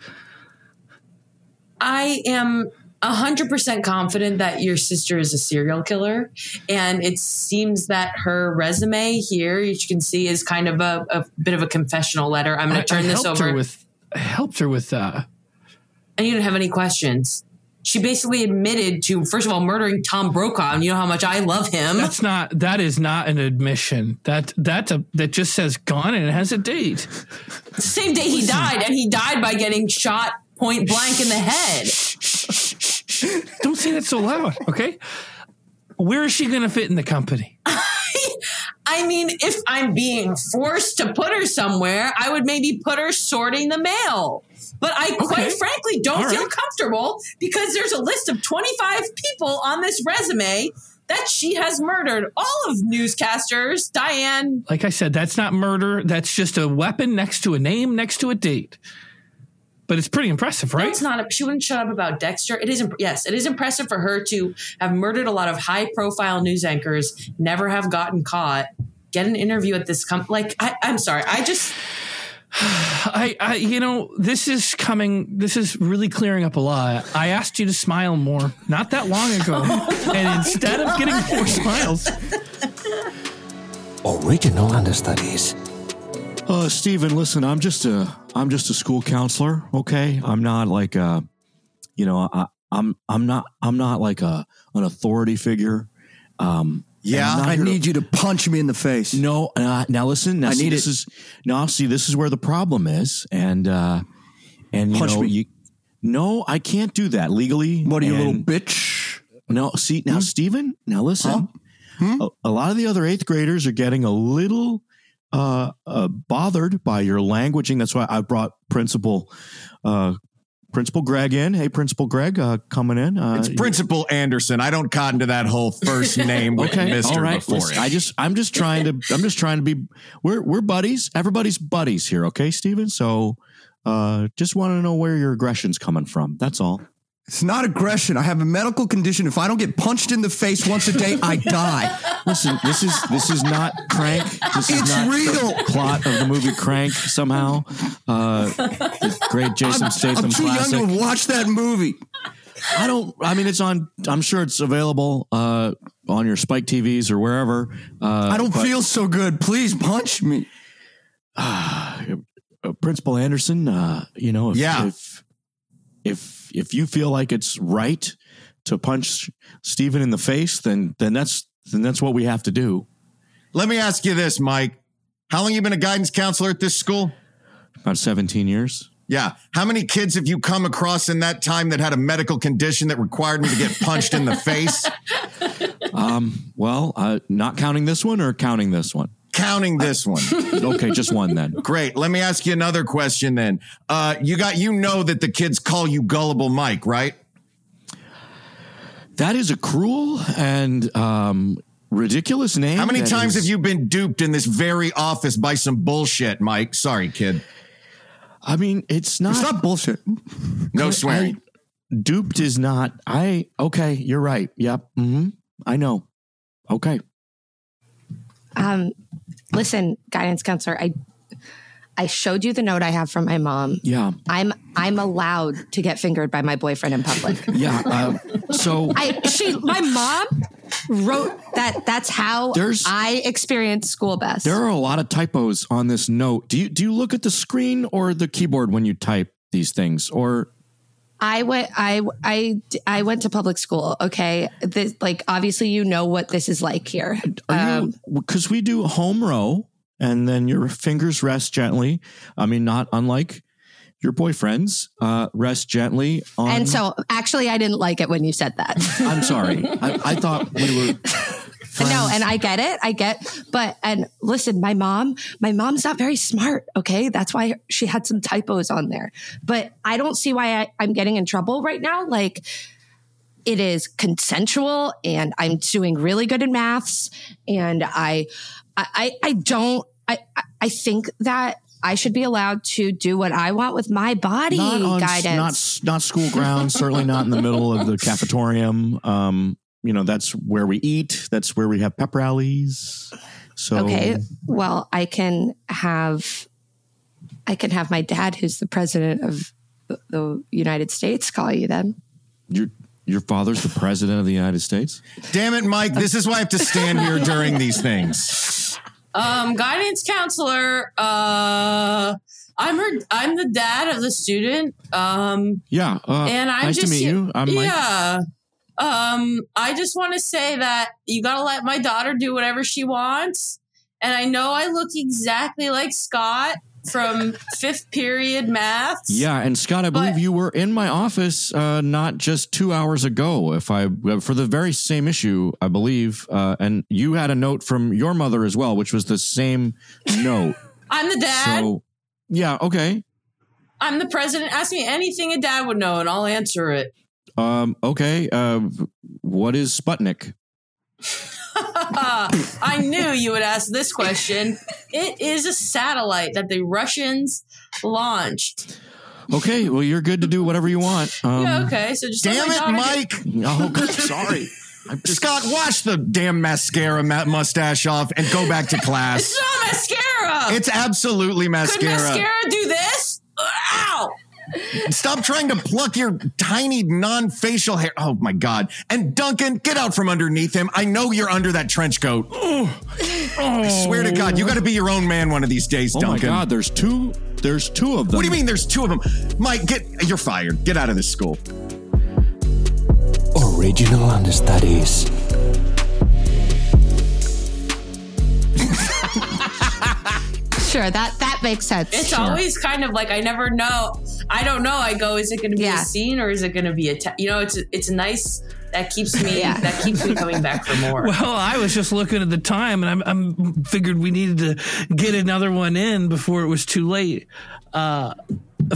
I am hundred percent confident that your sister is a serial killer, and it seems that her resume here, you can see, is kind of a, a bit of a confessional letter. I'm going to turn I this over. her with. I helped her with. Uh, and you didn't have any questions. She basically admitted to, first of all, murdering Tom Brokaw, and you know how much I love him. that's not. That is not an admission. That that's a that just says gone and it has a date. the same day he died, and he died by getting shot point blank in the head. Don't say that so loud, okay? Where is she going to fit in the company? I mean, if I'm being forced to put her somewhere, I would maybe put her sorting the mail. But I quite frankly don't All feel right. comfortable because there's a list of 25 people on this resume that she has murdered. All of newscasters, Diane. Like I said, that's not murder. That's just a weapon next to a name, next to a date. But it's pretty impressive, right? It's not. She wouldn't shut up about Dexter. It is. imp- Yes, it is impressive for her to have murdered a lot of high-profile news anchors, never have gotten caught, get an interview at this company. Like, I, I'm sorry. I just. I, I, you know, this is coming. This is really clearing up a lot. I asked you to smile more not that long ago, oh and instead of getting four smiles, Original understudies. Uh, Steven, listen, I'm just a I'm just a school counselor. Okay, I'm not like a, you know, I, I'm I'm not I'm not like a an authority figure. Um, Yeah, I here to- need you to punch me in the face. No, uh, now listen. Now I see, need this it. is now see this is where the problem is, and uh, and you know me. you. No, I can't do that legally. What are you, little bitch? No, see now, Stephen. Now listen. A, a lot of the other eighth graders are getting a little uh, uh, bothered by your languaging. That's why I brought Principal uh, Principal Greg in. Hey, Principal Greg, uh, coming in. Uh, It's Principal Anderson. I don't cotton to that whole first name with Okay, Mister all right. before Listen, it. I just, I'm just trying to, I'm just trying to be. We're we're buddies. Everybody's buddies here. Okay, Steven? So, uh, just want to know where your aggression's coming from. That's all. It's not aggression. I have a medical condition. If I don't get punched in the face once a day, I die. Listen, this is this is not Crank. This is It's not real. the plot of the movie Crank. Somehow, uh, great Jason Statham I'm too classic. young to watch that movie. I don't. I mean, it's on. I'm sure it's available uh, on your Spike TVs or wherever. Uh, I don't but, feel so good. Please punch me. uh, Principal Anderson. Uh, you know, if, Yeah. if if if you feel like it's right to punch Stephen in the face, then then that's then that's what we have to do. Let me ask you this, Mike. How long you been a guidance counselor at this school? About 17 years. Yeah. How many kids have you come across in that time that had a medical condition that required them to get punched in the face? Um, well, uh, not counting this one or counting this one. Counting this one. Okay, just one then. Great. Let me ask you another question then. Uh, you got you know that the kids call you gullible Mike, right? That is a cruel and um, ridiculous name. How many times is- have you been duped in this very office by some bullshit, Mike? Sorry, kid. I mean, it's not. It's not bullshit. No swearing. duped is not. I okay. You're right. Yep. hmm I know. Okay. Um, listen, guidance counselor, I I showed you the note I have from my mom. Yeah. I'm I'm allowed to get fingered by my boyfriend in public. Yeah. Uh, so I she my mom wrote that that's how There's- I experienced school best. there are a lot of typos on this note. Do you do you look at the screen or the keyboard when you type these things, or I went I I I went to public school, okay? This like obviously you know what this is like here. are Um. Because we do home row, and then your fingers rest gently. I mean, not unlike your boyfriend's. Uh, rest gently on. and so actually I didn't like it when you said that. I'm sorry. I, I thought we were. No, and I get it. I get, but, and listen, my mom, my mom's not very smart. Okay. That's why she had some typos on there, but I don't see why I, I'm getting in trouble right now. Like, it is consensual and I'm doing really good in maths. And I, I, I- don't, I, I- I think that I should be allowed to do what I want with my body not on guidance. not not school grounds certainly not in the middle of the cafetorium um you know that's where we eat that's where we have pep rallies so Okay. Well, I can have, I can have my dad, who's the president of the, the United States, call you then. your your father's the president of the united states Damn it, Mike. This is why I have to stand here during these things. Um, guidance counselor. Uh, I'm her. I'm the dad of the student. Um, yeah uh, and I'm nice just to meet you i'm Mike. yeah. Um, I just want to say that you gotta let my daughter do whatever she wants. And I know I look exactly like Scott from fifth period maths. yeah and scott i believe you were in my office uh not just two hours ago if i for the very same issue i believe uh and you had a note from your mother as well which was the same note I'm the dad. so yeah okay I'm the president. Ask me anything a dad would know, and I'll answer it. Um, okay. Uh, what is Sputnik? I knew you would ask this question. It is a satellite that the Russians launched. Okay. Well, you're good to do whatever you want. Um, yeah, okay. So just Damn it, daughter Mike. Oh, God, sorry. I'm just, Scott, wash the damn mascara ma- mustache off and go back to class. It's class. not mascara. It's absolutely mascara. Could mascara. mascara do this? Ow! Stop trying to pluck your tiny non-facial hair. Oh my god! And Duncan, get out from underneath him. I know you're under that trench coat. Oh. I swear to God, you got to be your own man one of these days, oh my Duncan. God. There's two. There's two of them. What do you mean? There's two of them. Mike, get you're fired. Get out of this school. Original understudies. Sure. That, that makes sense. It's always kind of like I never know. I don't know. I go, is it going to be Yeah. a scene or is it going to be a? Te-? You know, it's it's nice. That keeps me. Yeah. That keeps me coming back for more. Well, I was just looking at the time, and I'm, I'm figured we needed to get another one in before it was too late. Uh,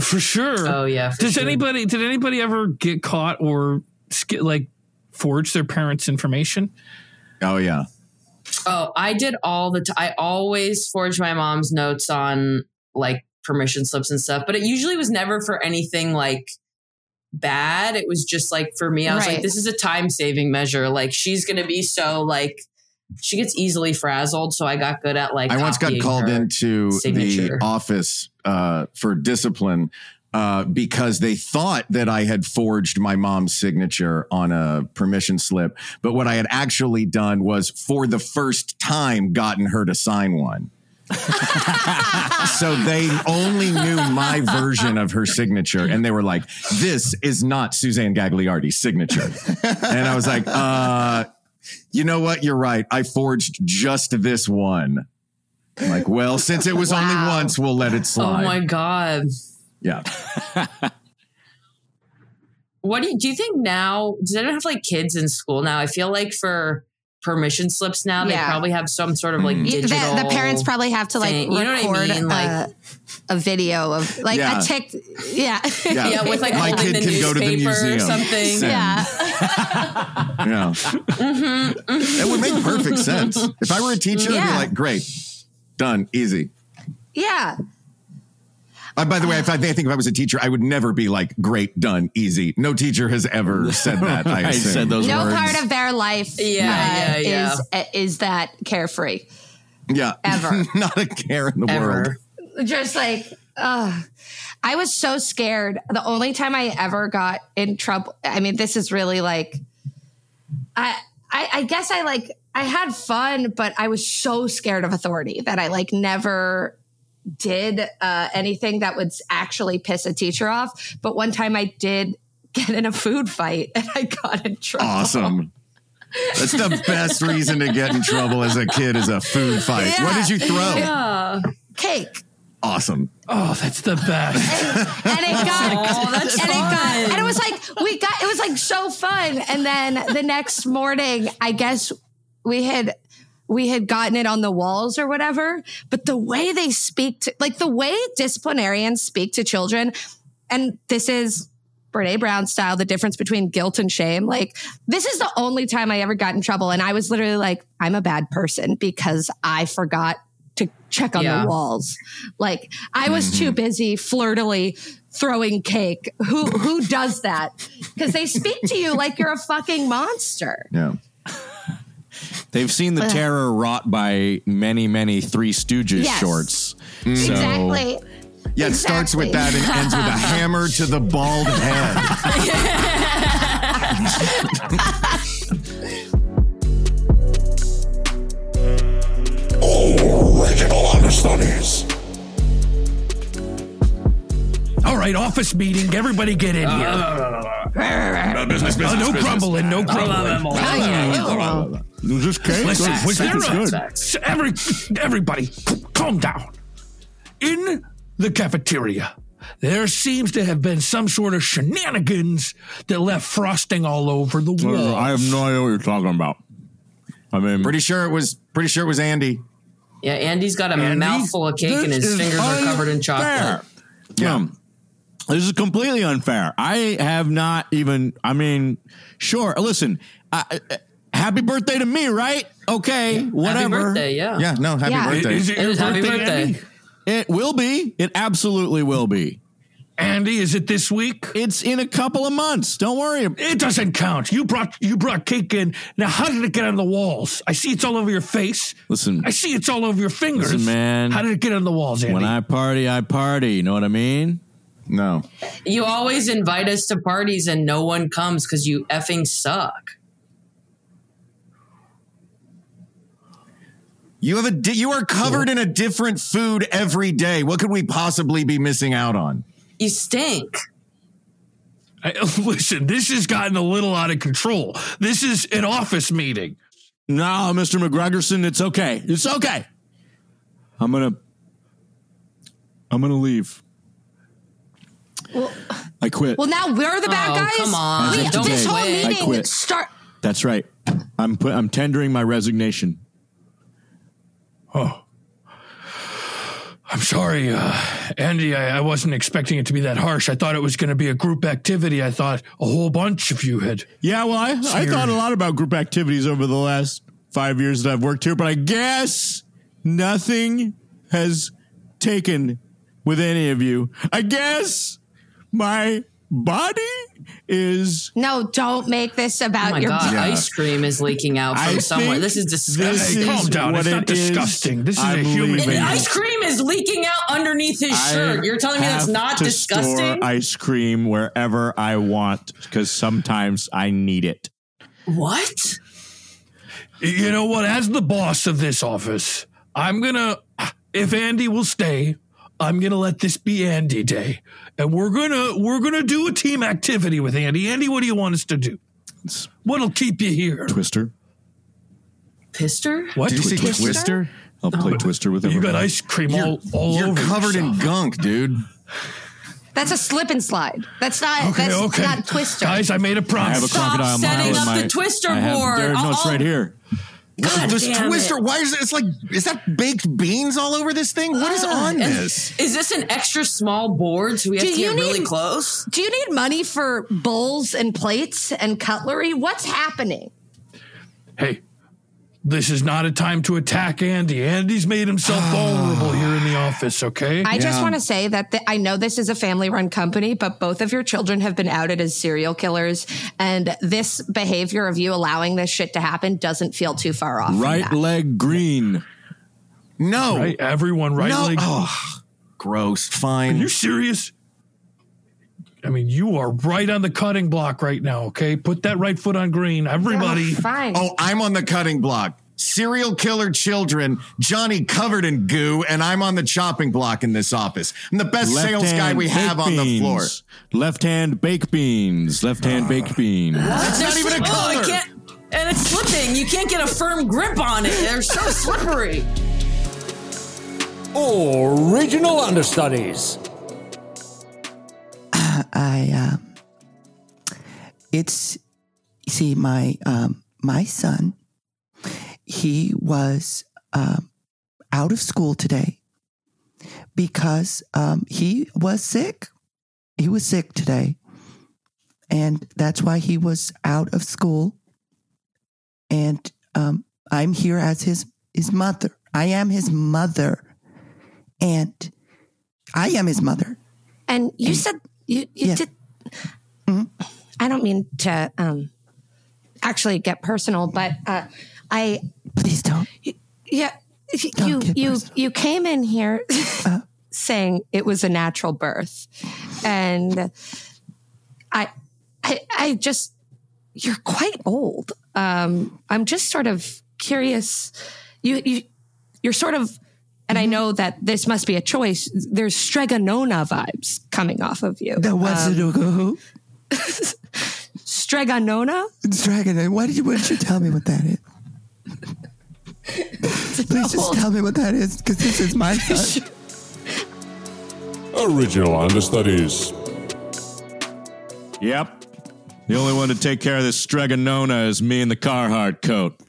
for sure. Oh, yeah, for Does sure. anybody did anybody ever get caught or sk- like forge their parents' information? Oh yeah. Oh, I did all the. T- I always forged my mom's notes on like permission slips and stuff, but it usually was never for anything like bad. It was just like for me, I was Right. like, this is a time saving measure. Like she's gonna be so like she gets easily frazzled, so I got good at like. I once got called into signature. the office uh, for discipline uh, because they thought that I had forged my mom's signature on a permission slip. But what I had actually done was, for the first time, gotten her to sign one. so they only knew my version of her signature, and they were like, "This is not Suzanne Gagliardi's signature." and I was like, "Uh." You know what? You're right. I forged just this one. I'm like, well, since it was only once, we'll let it slide. Oh my god. Yeah. What do you do you think now? Do they have like kids in school now? I feel like for permission slips now, they probably have some sort of like mm-hmm. Y- the, digital. the parents probably have to like thing. You know what I record. mean? Like- a video of like Yeah. a tick. Yeah. Yeah. Yeah, with like My holding kid the can go to the newspaper or something. Send. yeah. Yeah. Mm-hmm, mm-hmm. It would make perfect sense. If I were a teacher, I'd be like, great, done, easy. Yeah. Uh, by the way, if I, I think if I was a teacher, I would never be like, great, done, easy. No teacher has ever said that. I, I said those No words. part of their life Yeah, uh, yeah, is is that carefree. Yeah. Ever. Not a care in the world. Just like uh I was so scared. The only time I ever got in trouble, I mean, this is really like, I, I, I guess I like, I had fun, but I was so scared of authority that I like never did uh, anything that would actually piss a teacher off. But one time I did get in a food fight and I got in trouble. Awesome. That's the best reason to get in trouble as a kid is a food fight. Yeah. What did you throw? Yeah. Cake. Awesome. Oh, that's the best. and it got Oh, that's and it got and it was like we got it was like so fun and then the next morning i guess we had we had gotten it on the walls or whatever but the way they speak to like the way disciplinarians speak to children and this is Brene Brown style, the difference between guilt and shame. Like, this is the only time I ever got in trouble. And I was literally like, I'm a bad person because I forgot to check on Yeah. the walls. Like, I was too mm-hmm. busy flirtily throwing cake. Who who does that? Because they speak to you like you're a fucking monster. Yeah. They've seen the terror wrought by many, many Three Stooges Yes. shorts. Exactly. Yeah, it starts with that and ends with a hammer to the bald head. Original understudies. All right, office meeting. Everybody get in here. business, business, Uh, no crumbling, no crumbling. Was this cake? Listen, was there Facts, a, facts. every everybody calm down? In the cafeteria, there seems to have been some sort of shenanigans that left frosting all over the wall. I have no idea what you're talking about. I mean, Pretty sure it was pretty sure it was Andy. Yeah, Andy's got a Andy, mouthful of cake and his is fingers are covered in chocolate. unfair. Yeah. Um, this is completely unfair. I have not even, I mean, sure. Listen, I, I- happy birthday to me, right? Okay, whatever. Happy birthday, yeah. Yeah, no, happy Yeah. birthday. Is it It your was happy birthday, birthday. Andy? It will be. It absolutely will be. Andy, is it this week? It's in a couple of months. Don't worry. It doesn't count. You brought you brought cake in. Now, how did it get on the walls? I see it's all over your face. Listen, I see it's all over your fingers. Listen, man. How did it get on the walls, Andy? when I party, I party. You know what I mean? No. You always invite us to parties and no one comes because you effing suck. You have a di- you are covered in a different food every day. What could we possibly be missing out on? You stink. I- listen, this has gotten a little out of control. This is an office meeting. No, Mr. McGregorson, it's okay. It's okay. I'm gonna I'm gonna leave. I quit. Well, now we're the bad Oh, guys. come on. We, Don't this whole quit. I quit. start. That's right. I'm put, I'm tendering my resignation. I'm sorry, uh, Andy. I, I wasn't expecting it to be that harsh. I thought it was going to be a group activity. I thought a whole bunch of you had. Yeah, well, I, I thought a lot about group activities over the last five years that I've worked here, but I guess nothing has taken with any of you. I guess my body is. No, don't make this Oh about my your. god, Yeah. ice cream is leaking out from I somewhere. This is disgusting. this Hey, calm down. what It's not it is. disgusting. This is a I'm human being. ice cream is leaking out underneath his shirt. You're telling me that's not to disgusting? Store ice cream wherever I want because sometimes I need it. what? You know what? As the boss of this office, I'm gonna. If Andy will stay, I'm gonna let this be Andy Day, and we're gonna we're gonna do a team activity with Andy. Andy, what do you want us to do? What'll keep you here? Twister. Pister? What? Did you say Twister? Twister? I'll play oh. Twister with everybody. You got ice cream all, all You're over covered in gunk, dude. That's a slip and slide. That's not. Okay, that's okay. not Twister. Guys, I made a I have a Stop crocodile setting mile in up my. the Twister I have- board. There, no, it's right here. God this damn twister. it. Why is it? It's like is that baked beans all over this thing? What is on And this? Is this an extra small board so we have Do to you get really close? Do you need money for bowls and plates and cutlery? What's happening? Hey, this is not a time to attack Andy. Andy's made himself vulnerable here in the office, okay? I just want to say that the, I know this is a family run company, but both of your children have been outed as serial killers. And this behavior of you allowing this shit to happen doesn't feel too far off. from Right that. leg green. No. right? Everyone, right? No. Like, Oh, gross. Fine. Are you serious? I mean, you are right on the cutting block right now, okay? Put that right foot on green. Everybody. Fine. Oh, I'm on the cutting block. Serial killer children, Johnny covered in goo, and I'm on the chopping block in this office. I'm the best sales guy we have baked on the beans. floor. Left hand baked beans. Left hand baked beans. It's not even a Oh, I color. can't. And it's slipping. You can't get a firm grip on it. They're so slippery. Original understudies. I um, it's see my um my son. He was um out of school today because um he was sick. He was sick today, and that's why he was out of school. And um, I'm here as his his mother. I am his mother, and I am his mother. And you said you, you Yeah. did. I don't mean to um, actually get personal, but uh, I Please don't. yeah Don't you you personal. you came in here uh. saying it was a natural birth, and I I I just you're quite old. Um, I'm just sort of curious. You you you're sort of. And I mm-hmm. know that this must be a choice. There's Strega Nona vibes coming off of you. The what's um, it? Who? Strega Nona? Dragon, why did you? Why did you tell me what that is? Please just tell me what that is, because this is my son. Original understudies. Yep. The only one to take care of this Strega Nona is me in the Carhartt coat.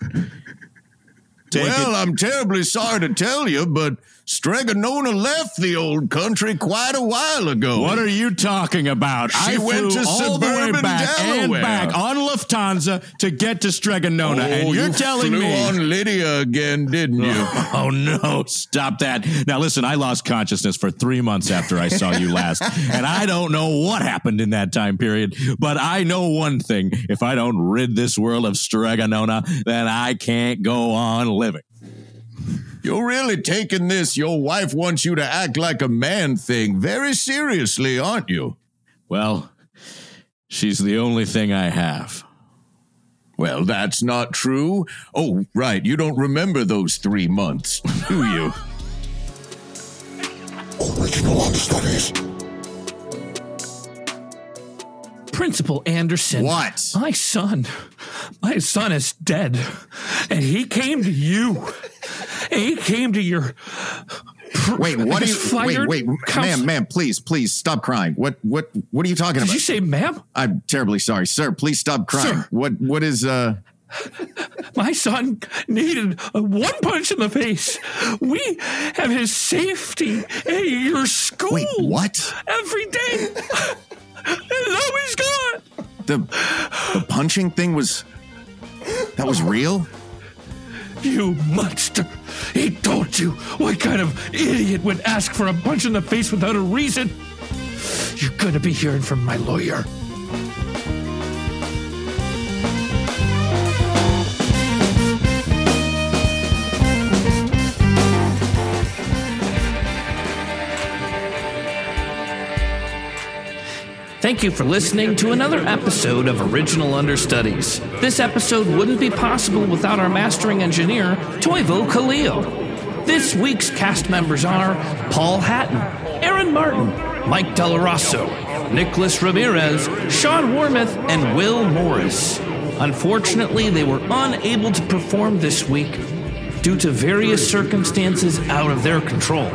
Take well, it. I'm terribly sorry to tell you, but Strega Nona left the old country quite a while ago. What are you talking about? She I went to all the way back and back on Lufthansa to get to Strega Nona, oh, and you're Oh, you telling flew me on Lydia again, didn't you? Oh no, stop that. Now listen, I lost consciousness for three months after I saw you last. and I don't know what happened in that time period, but I know one thing. If I don't rid this world of Strega Nona, then I can't go on living. You're really taking this your wife wants you to act like a man thing very seriously, aren't you? Well, she's the only thing I have. Well, that's not true. Oh, right. You don't remember those three months, do you? Original understudies. Principal Anderson. What? My son. My son is dead. And he came to you. And he came to your. Wait, what are you? Wait, wait, counsel- ma'am, ma'am, please, please stop crying. What, what, what are you talking Did about? you say, ma'am? I'm terribly sorry, sir. Please stop crying. Sir. What, what is? uh My son needed a one punch in the face. We have his safety at your school. Wait, what? Every day. he's gone. The, the punching thing was. That was real. You monster! He told you what kind of idiot would ask for a punch in the face without a reason. You're gonna be hearing from my lawyer. Thank you for listening to another episode of Original Understudies. This episode wouldn't be possible without our mastering engineer, Toivo Kallio. This week's cast members are Paul Hatton, Aaron Martin, Mike Delarosso, Nicholas Ramirez, Sean Wormuth, and Will Morris. Unfortunately, they were unable to perform this week due to various circumstances out of their control.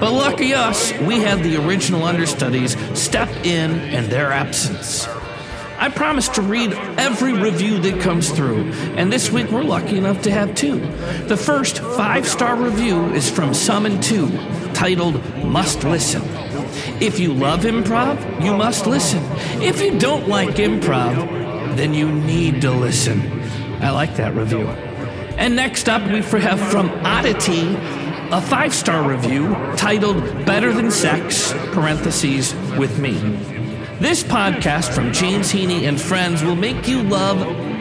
But lucky us, we had the original understudies step in in their absence. I promise to read every review that comes through, and this week we're lucky enough to have two. The first five star review is from Summon 2, titled Must Listen. If you love improv, you must listen. If you don't like improv, then you need to listen. I like that review. And next up, we have from Oddity a five star review titled Better Than Sex, parentheses, with me. This podcast from James Heaney and friends will make you love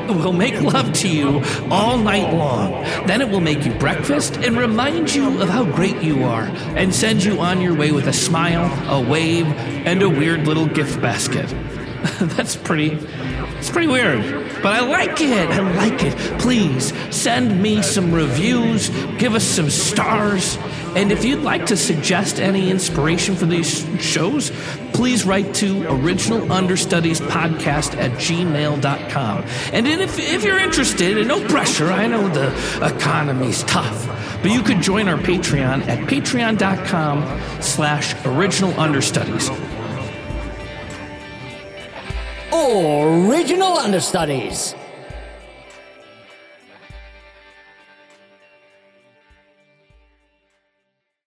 will make love to you all night long. Then it will make you breakfast and remind you of how great you are and send you on your way with a smile, a wave, and a weird little gift basket. That's pretty it's pretty weird, but I like it. I like it. Please send me some reviews, give us some stars, and if you'd like to suggest any inspiration for these shows, please write to Original Understudies Podcast at gmail.com. And if, if you're interested, and no pressure, I know the economy's tough, but you could join our Patreon at patreon.com slash original understudies. Original Understudies.